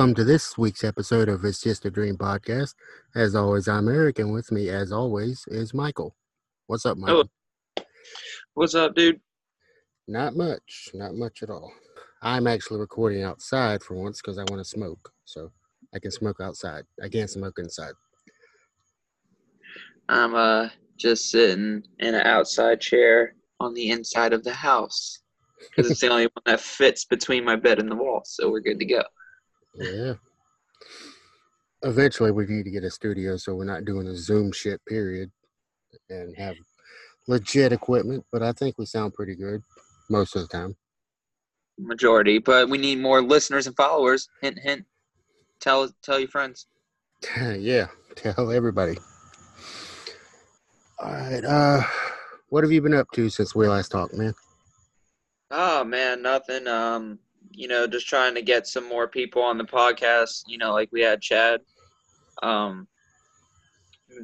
Welcome to this week's episode of It's Just a Dream podcast. As always, I'm Eric, and with me, as always, is Michael. What's up, Michael? What's up, dude? Not much, not much at all. I'm actually recording outside for once because I want to smoke, so I can smoke outside. I can't smoke inside. I'm uh just sitting in an outside chair on the inside of the house because it's the only one that fits between my bed and the wall, so we're good to go. Yeah. Eventually, we need to get a studio so we're not doing a Zoom shit, period, and have legit equipment. But I think we sound pretty good most of the time. Majority, but we need more listeners and followers. Hint, hint. Tell tell your friends. yeah, tell everybody. All right. Uh, what have you been up to since we last talked, man? Oh man, nothing. Um, you know, just trying to get some more people on the podcast. You know, like we had Chad. Um,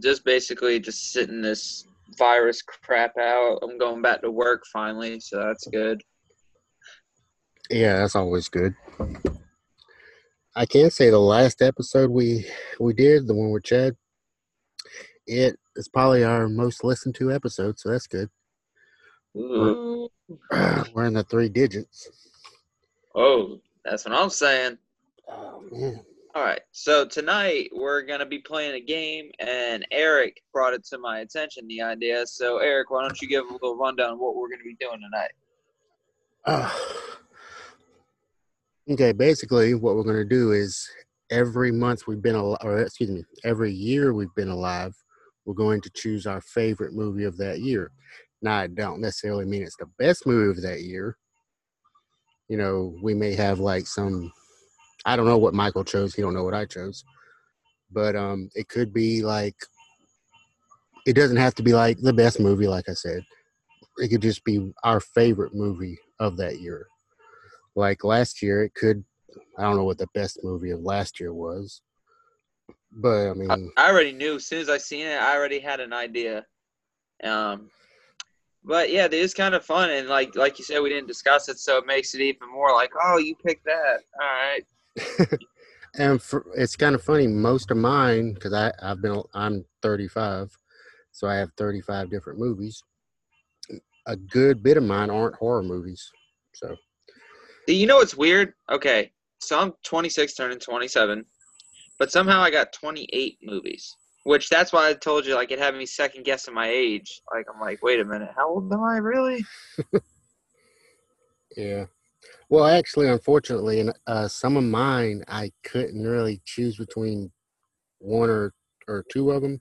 just basically just sitting this virus crap out. I'm going back to work finally, so that's good. Yeah, that's always good. I can't say the last episode we we did, the one with Chad, it is probably our most listened to episode, so that's good. Ooh. We're in the three digits. Oh, that's what I'm saying. Oh man. All right. So tonight we're going to be playing a game, and Eric brought it to my attention, the idea. So, Eric, why don't you give a little rundown of what we're going to be doing tonight? Uh, okay, basically, what we're going to do is every month we've been alive, or excuse me, every year we've been alive, we're going to choose our favorite movie of that year. Now, I don't necessarily mean it's the best movie of that year. You know, we may have like some, I don't know what Michael chose. He don't know what I chose, but um, it could be like, it doesn't have to be like the best movie, like I said. It could just be our favorite movie of that year. Like last year, it could, I don't know what the best movie of last year was, but I mean, I, I already knew. As soon as I seen it, I already had an idea. Um, but yeah, it is kind of fun, and like like you said, we didn't discuss it, so it makes it even more like, oh, you picked that. All right. and for, it's kind of funny. Most of mine, because I I've been I'm 35, so I have 35 different movies. A good bit of mine aren't horror movies. So You know what's weird? Okay, so I'm 26, turning 27, but somehow I got 28 movies. Which that's why I told you, like, it had me second guessing my age. Like, I'm like, wait a minute, how old am I really? yeah. Well, actually, unfortunately, in uh, some of mine, I couldn't really choose between one or or two of them.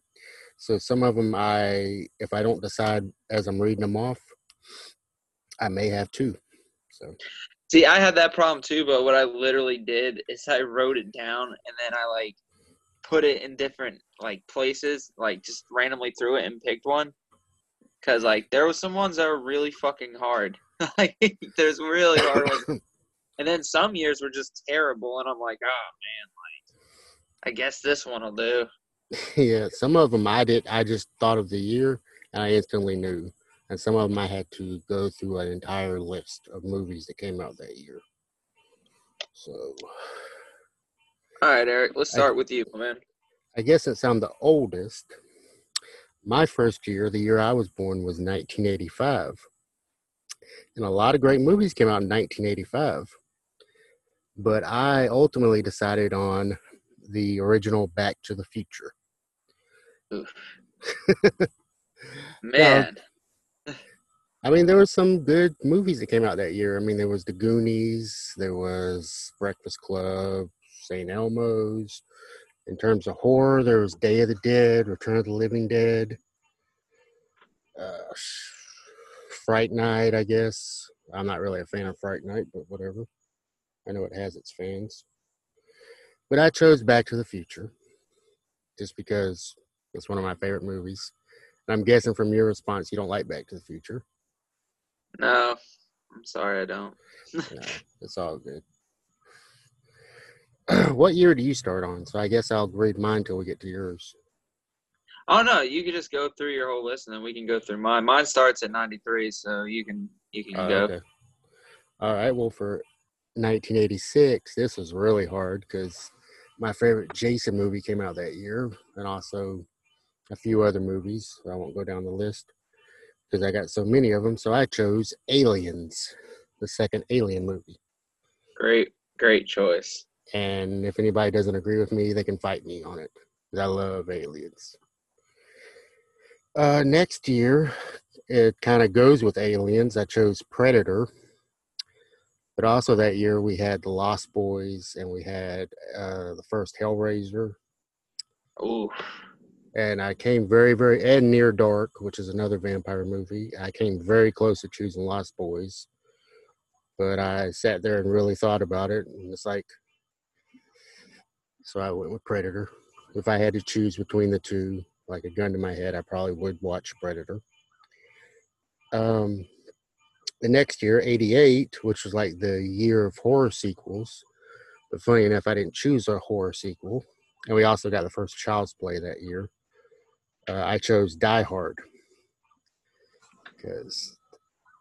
So some of them, I if I don't decide as I'm reading them off, I may have two. So See, I had that problem too, but what I literally did is I wrote it down and then I like put it in different like places, like just randomly threw it and picked one. Cause like there was some ones that were really fucking hard. like there's really hard ones, and then some years were just terrible, and I'm like, oh man, like I guess this one will do. yeah, some of them I did. I just thought of the year and I instantly knew, and some of them I had to go through an entire list of movies that came out that year. So All right, Eric, let's start with you, man. I guess since I'm the oldest, my first year, the year I was born, was 1985. And a lot of great movies came out in 1985. But I ultimately decided on the original Back to the Future. Oof. Man, I mean, there were some good movies that came out that year. I mean, there was The Goonies, there was Breakfast Club, St. Elmo's. In terms of horror, there was Day of the Dead, Return of the Living Dead, uh, Fright Night, I guess. I'm not really a fan of Fright Night, but whatever. I know it has its fans. But I chose Back to the Future just because it's one of my favorite movies. And I'm guessing from your response, you don't like Back to the Future. no, I'm sorry, I don't. No, it's all good. what year do you start on? So I guess I'll read mine till we get to yours. Oh no, you can just go through your whole list, and then we can go through mine. Mine starts at 93, so you can you can Oh, go. okay. All right. Well, for 1986, this was really hard because my favorite Jason movie came out that year, and also a few other movies. I won't go down the list because I got so many of them. So I chose Aliens, the second Alien movie. Great, great choice. And if anybody doesn't agree with me, they can fight me on it I love Aliens. Uh, next year, it kind of goes with Aliens. I chose Predator. But also that year, we had The Lost Boys and we had uh, the first Hellraiser. Ooh, And I came very, very, and Near Dark, which is another vampire movie. I came very close to choosing Lost Boys. But I sat there and really thought about it. And it's like, so I went with Predator. If I had to choose between the two, like a gun to my head, I probably would watch Predator. Um, the next year, 88, which was like the year of horror sequels. But funny enough, I didn't choose a horror sequel. And we also got the first Child's Play that year. Uh, I chose Die Hard because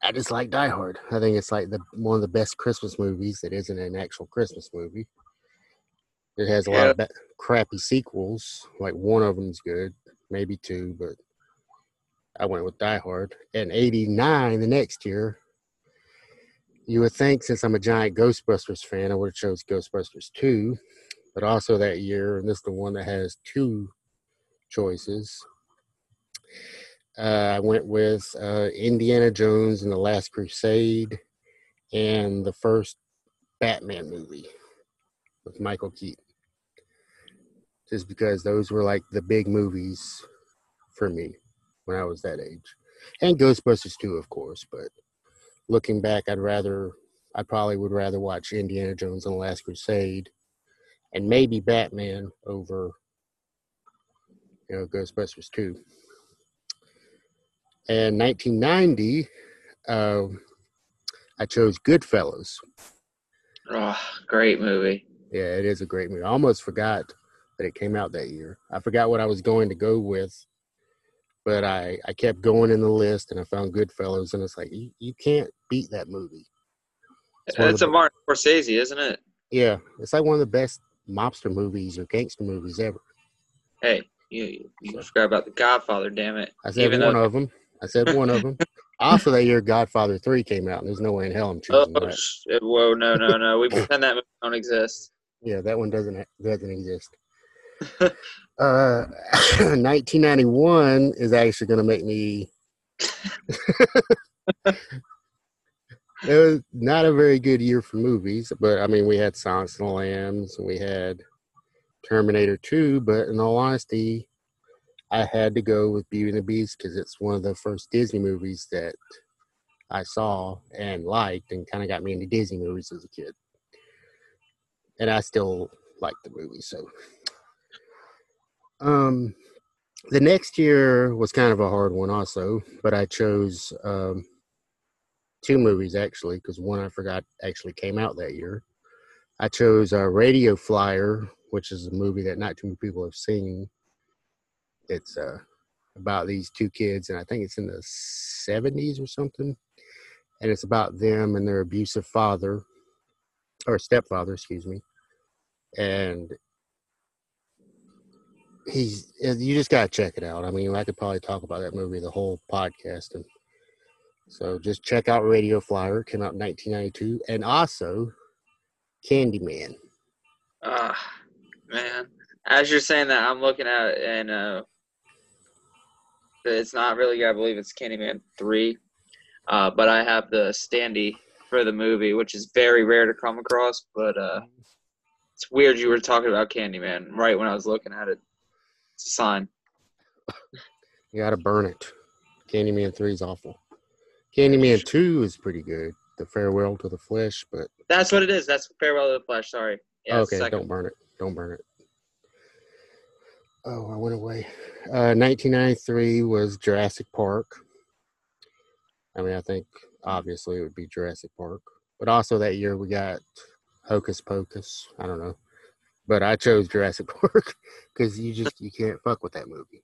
I just like Die Hard. I think it's like the one of the best Christmas movies that isn't an actual Christmas movie. It has a lot of ba- crappy sequels. Like one of them's good, maybe two, but I went with Die Hard. And '89, the next year, you would think since I'm a giant Ghostbusters fan, I would have chose Ghostbusters 2. But also that year, and this is the one that has two choices. Uh, I went with uh, Indiana Jones and the Last Crusade and the first Batman movie with Michael Keaton. Just because those were like the big movies for me when I was that age. And Ghostbusters too, of course. But looking back, I'd rather, I probably would rather watch Indiana Jones and the Last Crusade and maybe Batman over, you know, Ghostbusters 2. And 1990, uh, I chose Goodfellas. oh, great movie. Yeah, it is a great movie. I almost forgot that it came out that year. I forgot what I was going to go with, but I, I kept going in the list and I found Goodfellas, and it's like, you, you can't beat that movie. It's It's a Martin Scorsese, isn't it? Yeah, it's like one of the best mobster movies or gangster movies ever. Hey, you you forgot about The Godfather. Damn it! I said Even one though- of them. I said one of them. Also, that year, Godfather 3 came out, and there's no way in hell I'm Oh, choosing that. sh- whoa, no, no, no. We pretend that movie don't exist. Yeah, that one doesn't doesn't exist. Uh, 1991 is actually going to make me. it was not a very good year for movies, but I mean, we had Silence of the Lambs, we had Terminator 2, but in all honesty, I had to go with Beauty and the Beast because it's one of the first Disney movies that I saw and liked and kind of got me into Disney movies as a kid. And I still like the movie, so. Um, the next year was kind of a hard one, also, but I chose um, two movies actually because one I forgot actually came out that year. I chose uh, Radio Flyer, which is a movie that not too many people have seen. It's uh, about these two kids, and I think it's in the 70s or something. And it's about them and their abusive father, or stepfather, excuse me. And he's, you just got to check it out. I mean, I could probably talk about that movie the whole podcast. And so just check out Radio Flyer. Came out in 1992. And also Candyman. Ah, man. As you're saying that, I'm looking at it and uh, it's not really. I believe it's Candyman three, uh, but I have the standee for the movie, which is very rare to come across. But uh, it's weird you were talking about Candyman right when I was looking at it. It's a sign. You got to burn it. Candyman 3 is awful. Candyman 2 is pretty good. The Farewell to the Flesh, but That's what it is. That's Farewell to the Flesh. Sorry. Yeah, okay, don't burn it. Don't burn it. Oh, I went away. Uh, 1993 was Jurassic Park. I mean, I think obviously it would be Jurassic Park, but also that year we got Hocus Pocus. I don't know, but I chose Jurassic Park because you just you can't fuck with that movie.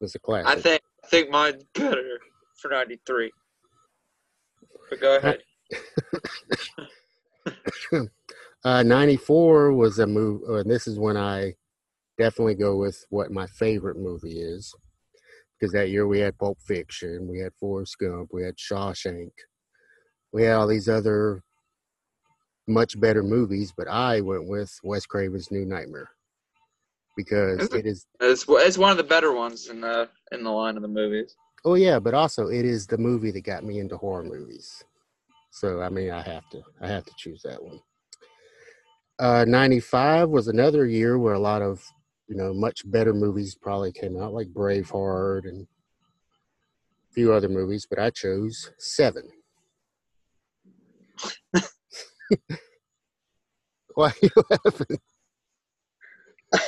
It's a classic. I think I think mine's better for '93. But go ahead. uh, 94 was a movie, and this is when I definitely go with what my favorite movie is. Because that year we had Pulp Fiction, we had Forrest Gump, we had Shawshank, we had all these other much better movies, but I went with Wes Craven's New Nightmare because it is. It's it's one of the better ones in the in the line of the movies. Oh yeah, but also it is the movie that got me into horror movies. So I mean, I have to I have to choose that one. Uh, 95 was another year where a lot of you know much better movies probably came out, like Braveheart and a few other movies, but I chose Seven. Why are you laughing?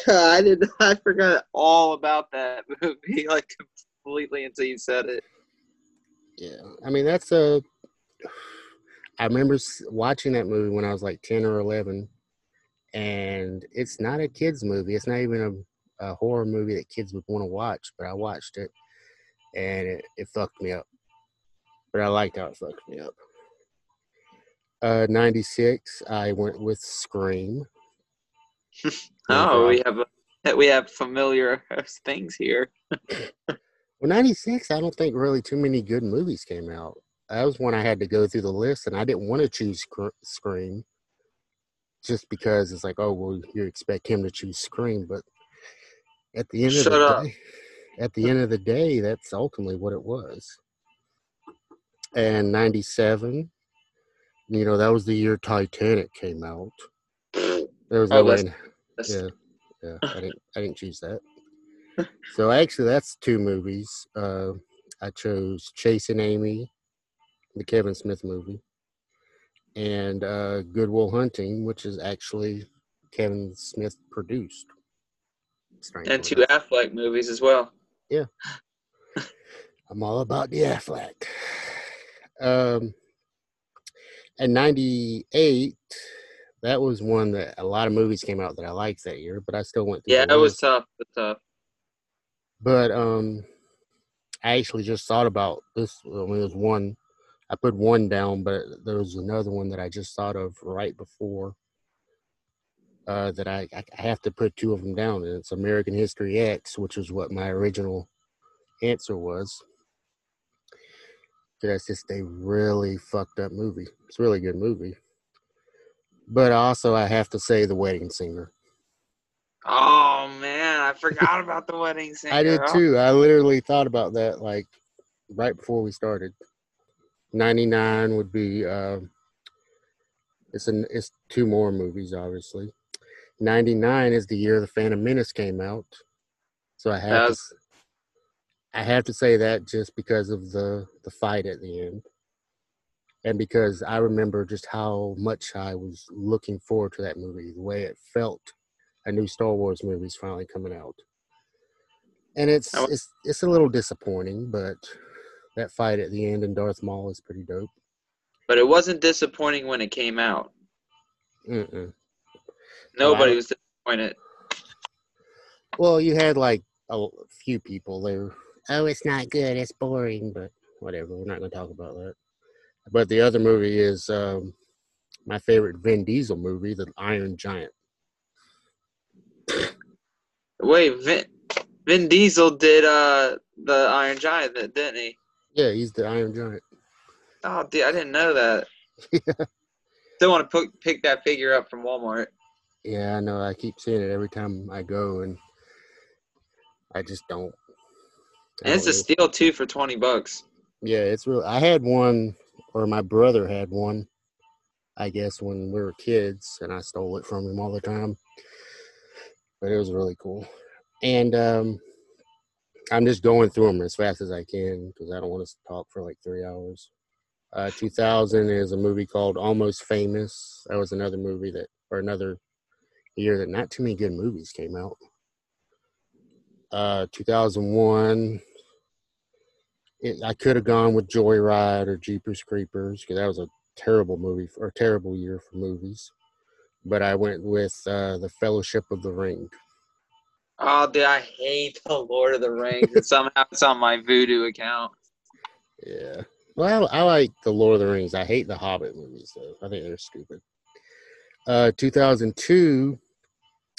I did. I forgot all about that movie, like completely until you said it. Yeah, I mean that's a. I remember watching that movie when I was like ten or eleven, and it's not a kids movie. It's not even a, a horror movie that kids would want to watch. But I watched it, and it, it fucked me up. But I liked how it fucked me up. Uh, ninety six. I went with Scream. Oh, we have a, we have familiar things here. Well, 96, I don't think really too many good movies came out. That was when I had to go through the list, and I didn't want to choose Scr- Scream just because it's like, oh, well, you expect him to choose Scream. But at the end Shut of the up. day, at the end of the day, that's ultimately what it was. And 97, you know, that was the year Titanic came out. There was Oh, way. That's- yeah, yeah. I didn't. I didn't choose that. So actually, that's two movies. Uh, I chose Chasing Amy, the Kevin Smith movie, and uh, Good Will Hunting, which is actually Kevin Smith produced. And two enough. Affleck movies as well. Yeah. I'm all about the Affleck. Um, and '98, that was one that a lot of movies came out that I liked that year, but I still went through. Yeah, it was tough. It was tough. But um, I actually just thought about this. I mean, there's one. I put one down, but there was another one that I just thought of right before. Uh, that I, I I have to put two of them down, and it's American History X, which is what my original answer was. That's just a really fucked up movie. It's a really good movie. But also, I have to say, The Wedding Singer. Oh man, I forgot about the wedding singer. I did too. I literally thought about that like right before we started. Ninety nine would be uh, it's an it's two more movies obviously. Ninety nine is the year the Phantom Menace came out, so I have That's- s- I have to say that just because of the the fight at the end, and because I remember just how much I was looking forward to that movie, the way it felt. A new Star Wars movie is finally coming out and it's wa- it's it's a little disappointing, but that fight at the end in Darth Maul is pretty dope. But it wasn't disappointing when it came out. Mm-mm. Nobody Wow. was disappointed. Well, you had like a few people there. Oh, it's not good. It's boring, but whatever. We're not going to talk about that. But the other movie is um, my favorite Vin Diesel movie, The Iron Giant. Wait, Vin, Vin Diesel did uh the Iron Giant, didn't he? Yeah, he's the Iron Giant. Oh, dude, I didn't know that. Still want to pick, pick that figure up from Walmart. Yeah, I know. I keep seeing it every time I go, and I just don't. And it's a steal too for twenty bucks. Yeah, it's real. I had one, or my brother had one, I guess, when we were kids, and I stole it from him all the time. But it was really cool. And um, I'm just going through them as fast as I can because I don't want to talk for like three hours. Uh, 2000 is a movie called Almost Famous. That was another movie that, or another year that not too many good movies came out. Uh, 2001, it, I could have gone with Joyride or Jeepers Creepers because that was a terrible movie for, or terrible year for movies. But I went with uh, The Fellowship of the Ring. Oh, dude, I hate the Lord of the Rings. and somehow it's on my Vudu account. Yeah. Well, I, I like The Lord of the Rings. I hate the Hobbit movies, though. I think they're stupid. Uh, 2002,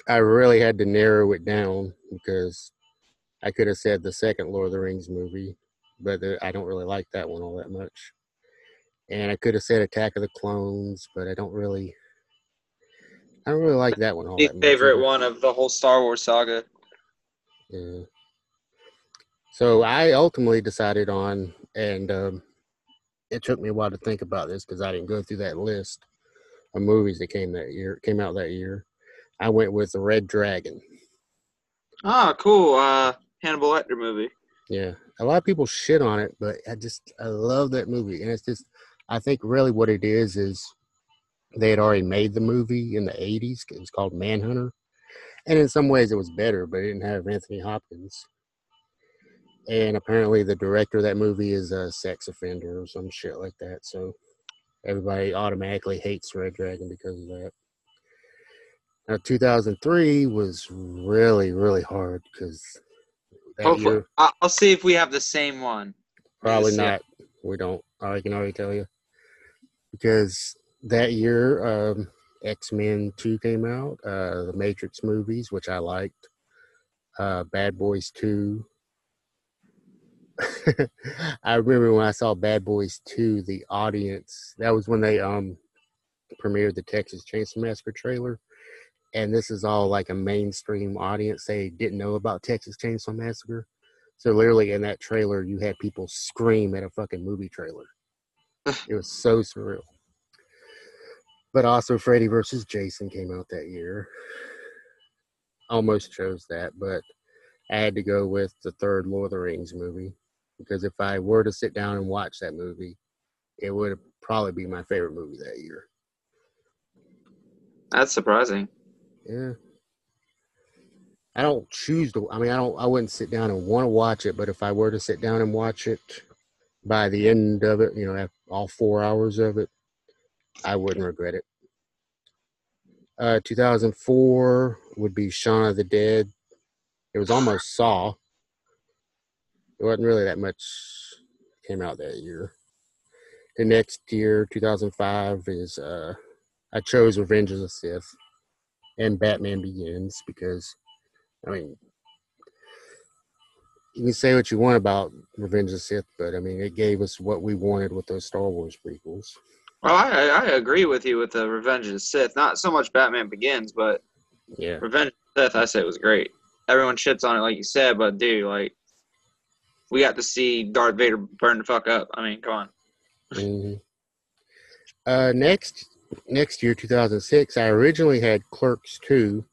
I really had to narrow it down because I could have said the second Lord of the Rings movie, but I don't really like that one all that much. And I could have said Attack of the Clones, but I don't really, I don't really like that one all My that much. favorite either. one of the whole Star Wars saga. Yeah. So I ultimately decided on, and um, it took me a while to think about this because I didn't go through that list of movies that came that year, came out that year. I went with the Red Dragon. Ah, cool. Uh, Hannibal Lecter movie. Yeah, a lot of people shit on it, but I just I love that movie, and it's just I think really what it is is they had already made the movie in the '80s. It was called Manhunter, and in some ways it was better, but it didn't have Anthony Hopkins. And apparently, the director of that movie is a sex offender or some shit like that. So everybody automatically hates Red Dragon because of that. Now, 2003 was really, really hard because Hopefully, I- I'll see if we have the same one. Probably not. We don't. I can already tell you because that year, um, X Men Two came out. Uh, the Matrix movies, which I liked. Uh, Bad Boys Two. I remember when I saw Bad Boys Two, the audience. That was when they um premiered the Texas Chainsaw Massacre trailer. And this is all like a mainstream audience. They didn't know about Texas Chainsaw Massacre. So literally in that trailer, you had people scream at a fucking movie trailer. it was so surreal. But also, Freddy versus Jason came out that year. Almost chose that, but I had to go with the third Lord of the Rings movie because if I were to sit down and watch that movie, it would probably be my favorite movie that year. That's surprising. Yeah. I don't choose to. I mean, I don't. I wouldn't sit down and want to watch it, but if I were to sit down and watch it, by the end of it, you know, after all four hours of it, I wouldn't regret it. Uh, 2004 would be Shaun of the Dead. It was almost Saw. It wasn't really that much came out that year. The next year, 2005, is uh, I chose Revenge of the Sith and Batman Begins because, I mean, you can say what you want about Revenge of the Sith, but I mean, it gave us what we wanted with those Star Wars prequels. Well, I, I agree with you with the Revenge of the Sith. Not so much Batman Begins, but Yeah, Revenge of the Sith, I say was great. Everyone shits on it, like you said, but dude, like, we got to see Darth Vader burn the fuck up. I mean, come on. hmm Uh, next next year, 2006, I originally had Clerks 2,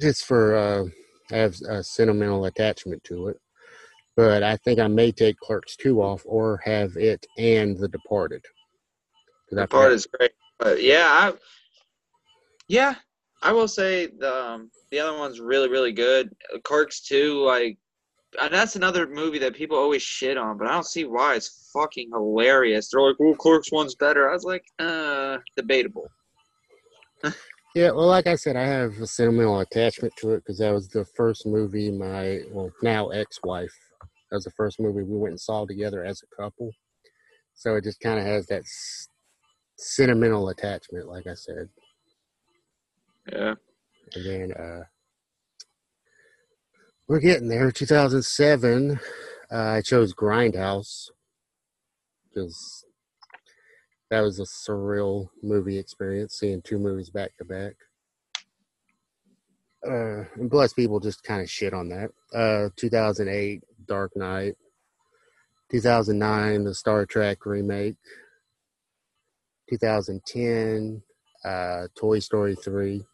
just for uh, I have a sentimental attachment to it. But I think I may take Clerks 2 off or have it and The Departed. I The part forgot- is great, but yeah, I, yeah, I will say the um, the other one's really really good. Clerks two, like, and that's another movie that people always shit on, but I don't see why. It's fucking hilarious. They're like, "Well, Clerks one's better." I was like, uh, debatable. Yeah, well, like I said, I have a sentimental attachment to it because that was the first movie my well now ex-wife. That was the first movie we went and saw together as a couple. So it just kind of has that s- sentimental attachment, like I said. Yeah, And then uh, we're getting there. 2007, uh, I chose Grindhouse because that was a surreal movie experience, seeing two movies back to back. Uh, and plus, people just kind of shit on that. Uh, 2008, Dark Knight. 2009, the Star Trek remake. 2010, uh, Toy Story 3.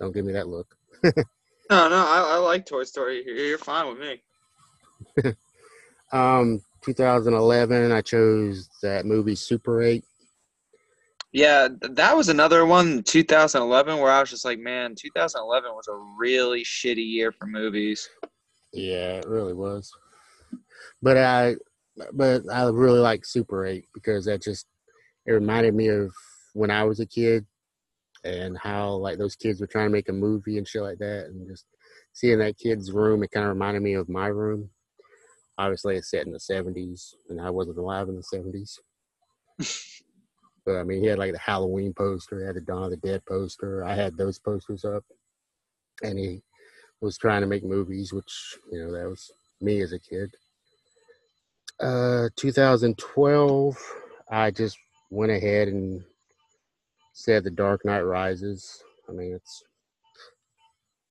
Don't give me that look. no, no, I, I like Toy Story. You're you're fine with me. Um, 2011, I chose that movie Super 8. Yeah, that was another one, 2011, where I was just like, man, 2011 was a really shitty year for movies. Yeah, it really was. But I, but I really like Super 8 because that just it reminded me of when I was a kid and how like those kids were trying to make a movie and shit like that, and just seeing that kid's room, it kind of reminded me of my room. Obviously, it's set in the 70s, and I wasn't alive in the 70s. But I mean, he had like the Halloween poster, he had the Dawn of the Dead poster. I had those posters up, and he was trying to make movies, which you know that was me as a kid. Uh, 2012, I just went ahead and said The Dark Knight Rises. I mean, it's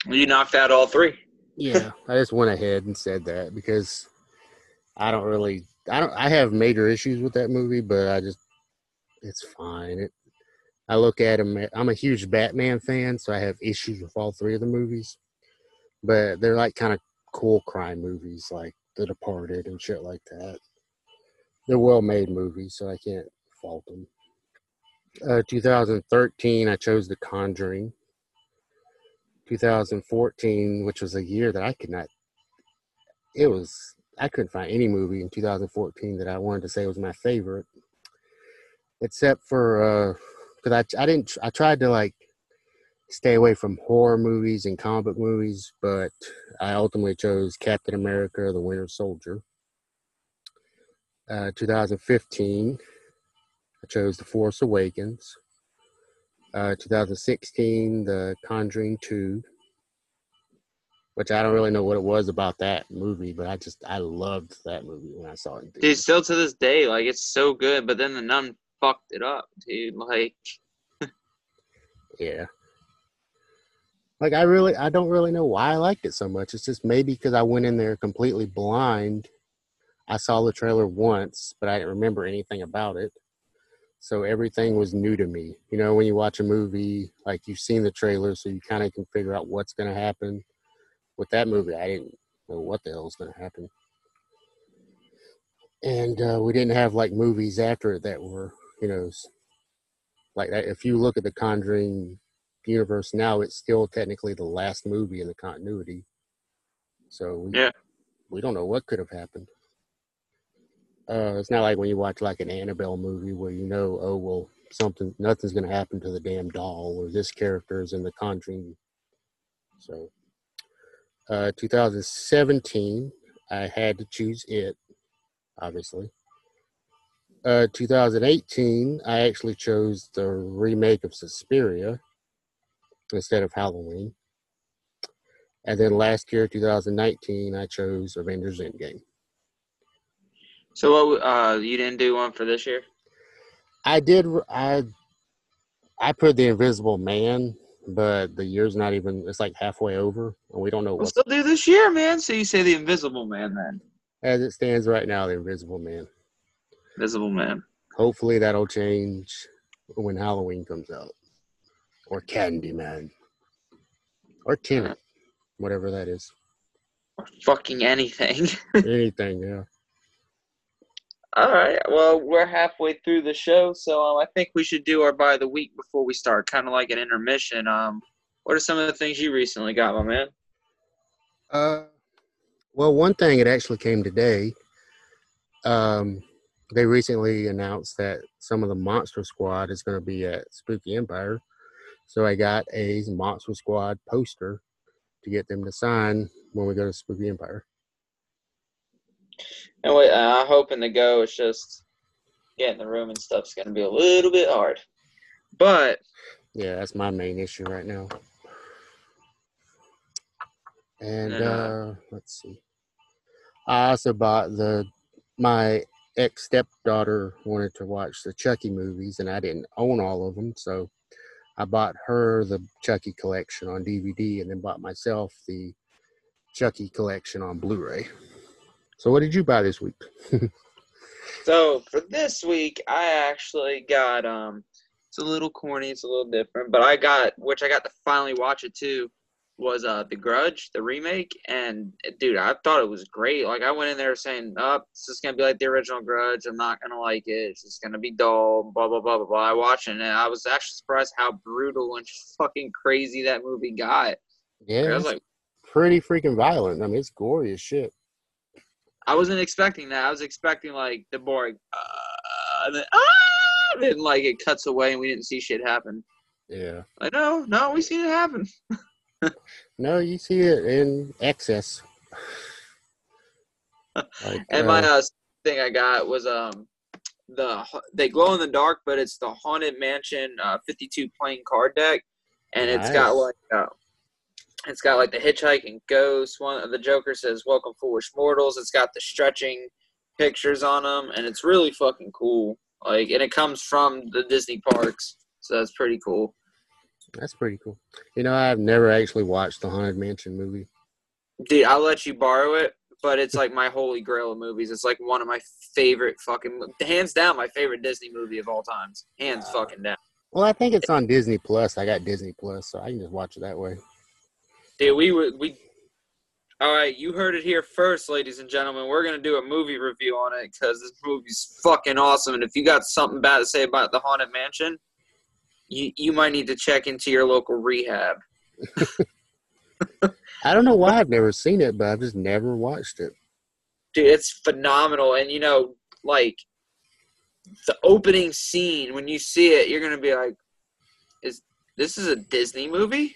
You knocked out all three. yeah. I just went ahead and said that because I don't really, I don't, I have major issues with that movie, but I just, it's fine. It, I look at him. I'm a huge Batman fan, so I have issues with all three of the movies, but they're like kind of cool crime movies, like The Departed and shit like that. They're well-made movies, so I can't fault them. Uh, 2013, I chose The Conjuring. 2014, which was a year that I could not. It was I couldn't find any movie in 2014 that I wanted to say was my favorite, except for because I I didn't I tried to like stay away from horror movies and comic book movies, but I ultimately chose Captain America: The Winter Soldier. Uh, 2015, I chose The Force Awakens. Uh, 2016, The Conjuring 2, which I don't really know what it was about that movie, but I just I loved that movie when I saw it. Dude, still to this day, like it's so good. But then the nun fucked it up, dude. Like, Yeah. Like I really I don't really know why I liked it so much. It's just maybe because I went in there completely blind. I saw the trailer once, but I didn't remember anything about it. So everything was new to me. You know, when you watch a movie, like you've seen the trailer, so you kind of can figure out what's going to happen. With that movie, I didn't know what the hell was going to happen. And uh, we didn't have like movies after it that were, you know, like that. If you look at the Conjuring universe now, it's still technically the last movie in the continuity. So we, Yeah. we don't know what could have happened. Uh, it's not like when you watch like an Annabelle movie where you know, oh well, something, nothing's gonna happen to the damn doll or this character is in the Conjuring. So, uh, 2017, I had to choose it, obviously. Uh, 2018, I actually chose the remake of Suspiria instead of Halloween. And then last year, 2019, I chose Avengers Endgame. So what? Uh, you didn't do one for this year? I did. I I put the Invisible Man, but the year's not even. It's like halfway over, and we don't know We'll what. still do this year, man. So you say the Invisible Man then? As it stands right now, the Invisible Man. Invisible Man. Hopefully, that'll change when Halloween comes out, or Candyman, or Tenet, whatever that is. Or fucking anything. Anything, yeah. All right. Well, we're halfway through the show, so um, I think we should do our by the week before we start, kind of like an intermission. Um, what are some of the things you recently got, my man? Uh, well, one thing it actually came today. Um, they recently announced that some of the Monster Squad is going to be at Spooky Empire, so I got a Monster Squad poster to get them to sign when we go to Spooky Empire. And wait, uh, I'm hoping to go. It's just getting the room and stuff's gonna be a little bit hard, but Yeah, that's my main issue right now. And Yeah. uh, let's see. I also bought the my ex stepdaughter wanted to watch the Chucky movies, and I didn't own all of them, so I bought her the Chucky collection on DVD, and then bought myself the Chucky collection on Blu-ray. So, what did you buy this week? So for this week, I actually got um, it's a little corny, it's a little different, but I got which I got to finally watch it too. Was uh The Grudge, the remake, and dude, I thought it was great. Like I went in there saying, "Up, oh, it's just gonna be like the original Grudge. I'm not gonna like it. It's just gonna be dull." Blah blah blah blah blah. I watched it, and I was actually surprised how brutal and fucking crazy that movie got. Yeah, like, pretty freaking violent. I mean, it's gory as shit. I wasn't expecting that. I was expecting like the boring, uh, and then ah, and then like it cuts away and we didn't see shit happen. Yeah. Like no, no, we seen it happen. No, you see it in excess. Like, And my uh, uh, thing I got was um the they glow in the dark, but it's the haunted mansion uh, 52 playing card deck, and it's got Nice. like uh, it's got like the hitchhiking ghost. One of the Joker says "Welcome, foolish mortals." It's got the stretching pictures on them, and it's really fucking cool. Like, and it comes from the Disney parks, so that's pretty cool. That's pretty cool. You know, I've never actually watched the Haunted Mansion movie. Dude, I'll let you borrow it, but it's like my holy grail of movies. It's like one of my favorite fucking, hands down, my favorite Disney movie of all times. Hands Wow. fucking down. Well, I think it's on Disney Plus. I got Disney Plus, so I can just watch it that way. Dude, we would we. All right, you heard it here first, ladies and gentlemen. We're gonna do a movie review on it because this movie's fucking awesome. And if you got something bad to say about the Haunted Mansion, you you might need to check into your local rehab. I don't know why I've never seen it, but I've just never watched it. dude it's phenomenal and you know like the opening scene when you see it you're gonna be like is this is a disney movie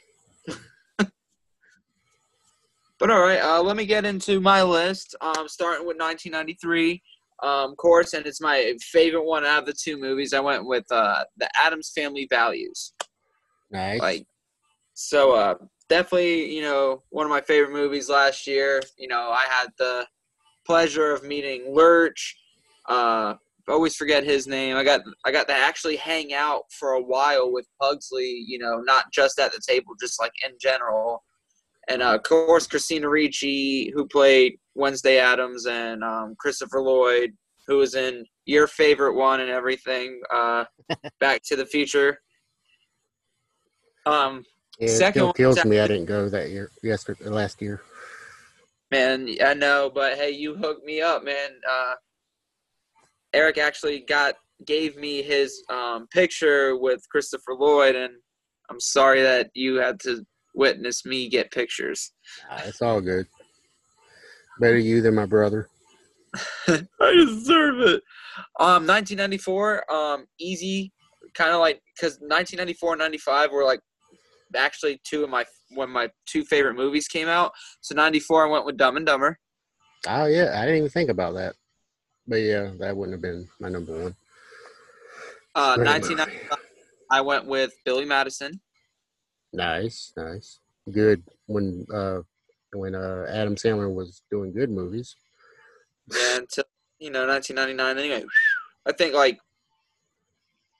but all right uh, let me get into my list. Um, starting with 1993 um, course and it's my favorite one out of the two movies. I went with uh, the Addams Family Values. Nice. like so uh definitely you know one of my favorite movies last year. You know i had the pleasure of meeting lurch. Uh always forget his name. I got i got to actually hang out for a while with pugsley you know not just at the table just like in general and uh, of course christina ricci who played wednesday Addams and um, christopher lloyd who was in your favorite one and everything uh, back to the future um yeah, it second one kills me I didn't go that year, yesterday, last year. Man, I know, but hey, you hooked me up, man. Uh, Eric actually got gave me his um, picture with Christopher Lloyd, and I'm sorry that you had to witness me get pictures. It's all good. Better you than my brother. I deserve it. Um, 1994, um, easy, kind of like because 1994 and 95 were like actually two of my when my two favorite movies came out. So 94, I went with Dumb and Dumber. Oh yeah, I didn't even think about that. But yeah, that wouldn't have been my number one. Uh, 1995, I went with Billy Madison. Nice, nice, good. When uh, when uh, Adam Sandler was doing good movies. Yeah, until you know 1999. Anyway, I think like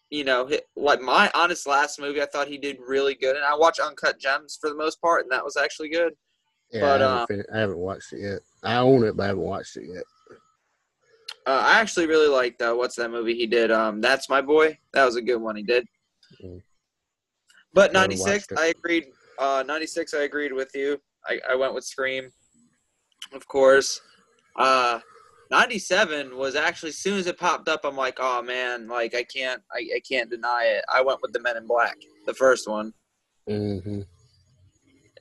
you know like my honest last movie, I thought he did really good, and I watch Uncut Gems for the most part, and that was actually good. Yeah, But, I, haven't uh, fin- I haven't watched it yet. I own it, but I haven't watched it yet. Uh, I actually really liked uh, what's that movie he did? Um, That's My Boy. That was a good one he did. Mm. But 96. I agreed. Uh, 96, I agreed with you. I, I went with Scream, of course. Uh, 97 was actually as soon as it popped up, I'm like, oh man, like I can't, I, I can't deny it. I went with the Men in Black, the first one. hmm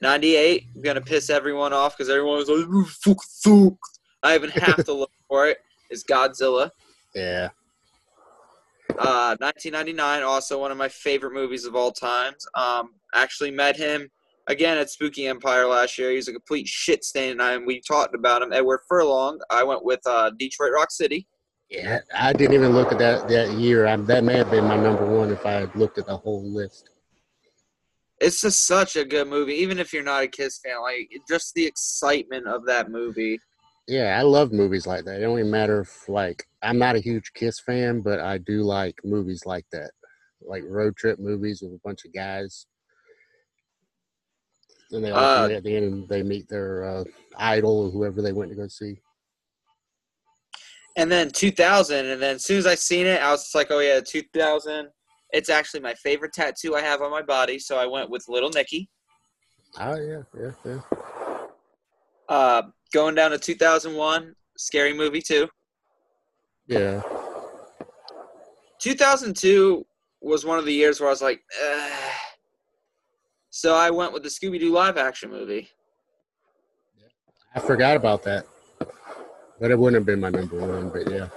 98, I'm gonna piss everyone off because everyone was like, "Ooh, fuck, fuck." I even have to look for it. Is Godzilla. Yeah, Uh, 1999, also one of my favorite movies of all times. Um, actually met him again at Spooky Empire last year. He's a complete shit stain, and I, we talked about him. Edward Furlong. I went with uh, Detroit Rock City. yeah. I didn't even look at that that year. I, that may have been my number one if I had looked at the whole list. It's just such a good movie, even if you're not a Kiss fan. Like just the excitement of that movie. Yeah, I love movies like that. It don't even matter if like I'm not a huge Kiss fan, but I do like movies like that, like road trip movies with a bunch of guys, and they all Uh, at the end and they meet their uh, idol or whoever they went to go see. And then 2000, and then as soon as I seen it, I was like, oh yeah, 2000. It's actually my favorite tattoo I have on my body, so I went with Little Nicky. Oh yeah, yeah, yeah. Uh, going down to 2001, Scary Movie 2. Yeah, 2002 was one of the years where I was like, Ugh. so I went with the Scooby Doo live action movie. I forgot about that, but it wouldn't have been my number one. But yeah,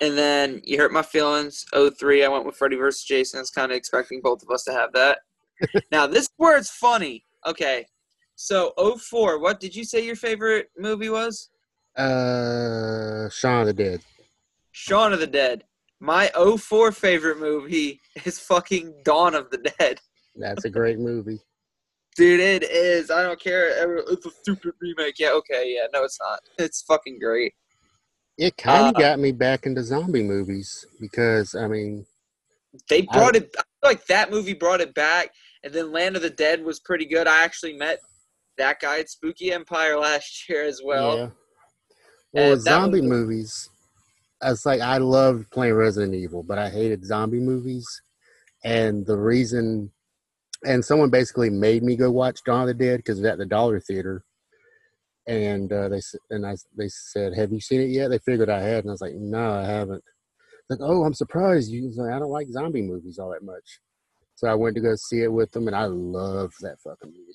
And then you hurt my feelings. 03, I went with Freddy vs. Jason. I was kind of expecting both of us to have that. now, this word's funny. Okay. So 04, what did you say your favorite movie was? uh, Shaun of the Dead. Shaun of the Dead. My 04 favorite movie is fucking Dawn of the Dead. That's a great movie. Dude, it is. I don't care. It's a stupid remake. Yeah, okay, yeah. No, it's not. It's fucking great. It kind of Uh, got me back into zombie movies because I mean, They I- brought it. I feel like that movie brought it back, and then Land of the Dead was pretty good. I actually met that guy at Spooky Empire last year as well. yeah. Well, zombie was- movies, I was like, I loved playing Resident Evil, but I hated zombie movies, and the reason, and someone basically made me go watch Dawn of the Dead because it's at the Dollar Theater, and uh, they and I they said, "Have you seen it yet?" They figured I had, and I was like, "No, I haven't." Like, oh, I'm surprised. You, I, like, I don't like zombie movies all that much, so I went to go see it with them, and I loved that fucking movie.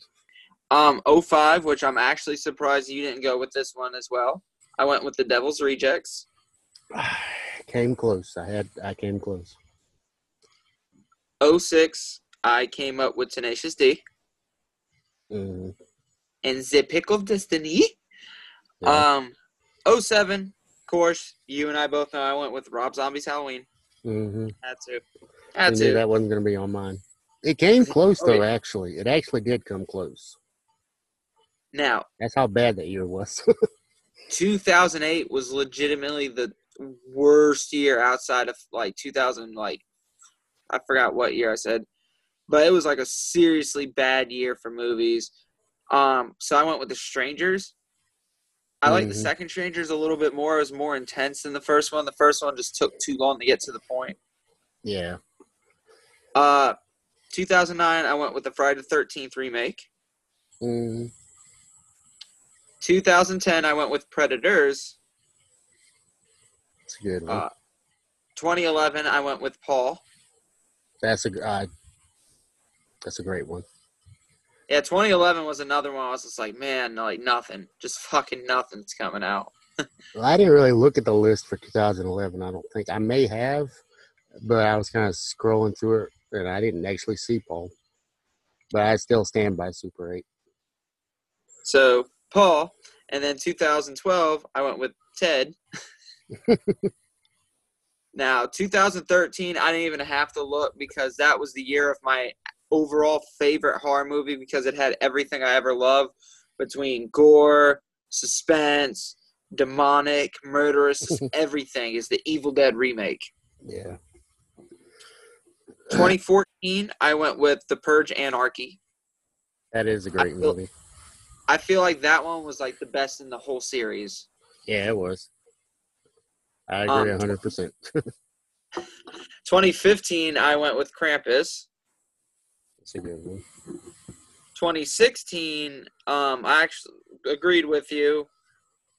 Um, 05, which I'm actually surprised you didn't go with this one as well. I went with the Devil's Rejects. came close. I had, I came close. 06, I came up with Tenacious D. Mhm. And The Pick of Destiny. Yeah. Um, 07, of course, you and I both know I went with Rob Zombie's Halloween. hmm Had to. I Had knew to. that wasn't going to be on mine. It came close Oh, though. yeah. Actually, it actually did come close. Now, That's how bad that year was. 2008 was legitimately the worst year outside of like 2000 like I forgot what year I said but it was like a seriously bad year for movies. Um so I went with The Strangers. I like the second Strangers a little bit more. It was more intense than the first one. The first one just took too long to get to the point. Yeah. uh 2009 I went with the Friday the 13th remake. Hmm 2010 I went with Predators It's a good one. uh 2011 I went with Paul that's a uh, that's a great one. Yeah, 2011 was another one. I was just like, man, like nothing, just fucking nothing's coming out. Well, I didn't really look at the list for 2011. I don't think I may have, but I was kind of scrolling through it, and I didn't actually see Paul. But I still stand by Super Eight. So Paul, and then 2012, I went with Ted. now 2013, I didn't even have to look because that was the year of my overall favorite horror movie because it had everything I ever loved between gore, suspense, demonic, murderous, everything. Is the Evil Dead remake. Yeah. 2014, I went with The Purge Anarchy. That is a great feel- movie. I feel like that one was like the best in the whole series. Yeah, it was. I agree Um, 100%. 2015, I went with Krampus. It's a good one. 2016, um, I actually agreed with you.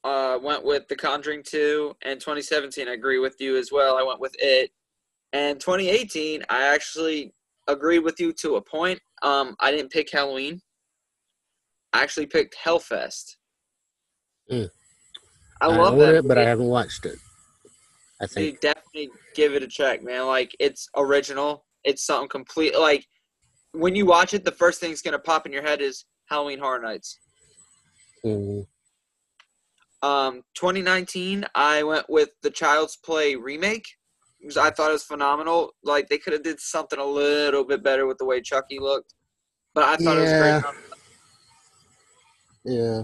Uh, went with The Conjuring 2. And 2017, I agree with you as well. I went with it. And 2018, I actually agreed with you to a point. Um, I didn't pick Halloween. I actually picked Hellfest. Mm. I I love that. it, but I haven't watched it. I Dude, think. definitely give it a check, man. Like it's original. It's something complete. Like when you watch it, the first thing that's gonna pop in your head is Halloween Horror Nights. Mhm. Um, 2019, I went with the Child's Play remake because I thought it was phenomenal. Like they could have did something a little bit better with the way Chucky looked, but I thought Yeah. it was great. Yeah.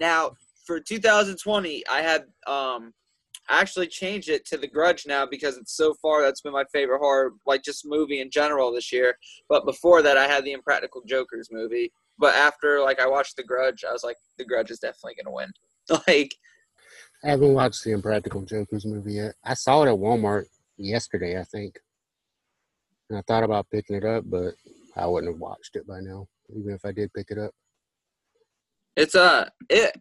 Now for 2020, I had um, I actually changed it to The Grudge now because it's so far that's been my favorite horror, like just movie in general this year. But before that, I had the Impractical Jokers movie. But after like I watched The Grudge, I was like, The Grudge is definitely gonna win. like I haven't watched the Impractical Jokers movie yet. I saw it at Walmart yesterday, I think. And I thought about picking it up, but I wouldn't have watched it by now, even if I did pick it up. It's uh it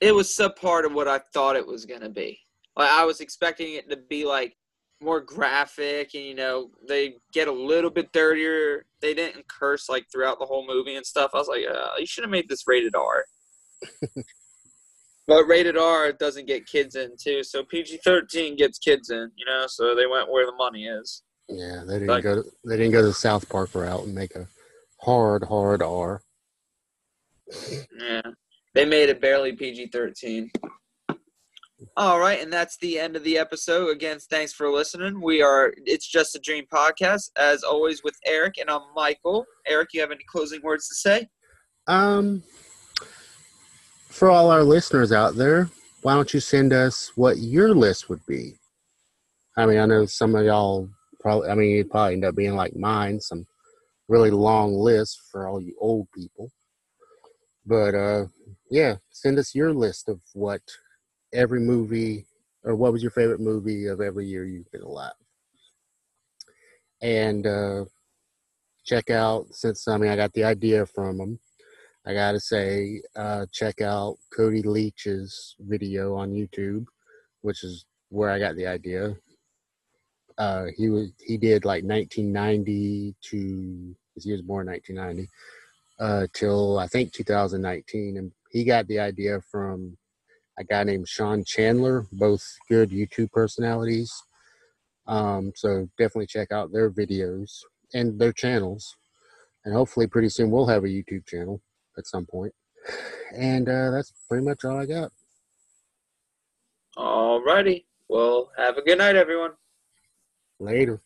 it was subpart of what I thought it was gonna be. Like I was expecting it to be like more graphic and you know they get a little bit dirtier. They didn't curse like throughout the whole movie and stuff. I was like, uh, you should have made this rated R. but rated R doesn't get kids in too, so PG thirteen gets kids in. You know, so they went where the money is. Yeah, they didn't Like- go. To, they didn't go the South Park route and make a hard, hard R. Yeah, they made it barely PG thirteen. All right, and that's the end of the episode. Again, thanks for listening. We are It's Just a Dream podcast, as always, with Eric, and I'm Michael. Eric, you have any closing words to say? Um, for all our listeners out there, why don't you send us what your list would be? I mean, I know some of y'all probably, I mean, you'd probably end up being like mine, some really long list for all you old people. But uh, yeah, send us your list of what every movie or what was your favorite movie of every year you've been alive. And uh, check out, since I mean, I got the idea from them, I gotta say, uh, check out Cody Leach's video on YouTube, which is where I got the idea. Uh, he was he did like 1990 to he was born in 1990 uh, till I think 2019, and he got the idea from a guy named Sean Chandler, both good YouTube personalities. Um, so definitely check out their videos and their channels, and hopefully pretty soon we'll have a YouTube channel at some point. And uh, that's pretty much all I got. All righty. Well, have a good night, everyone. Later.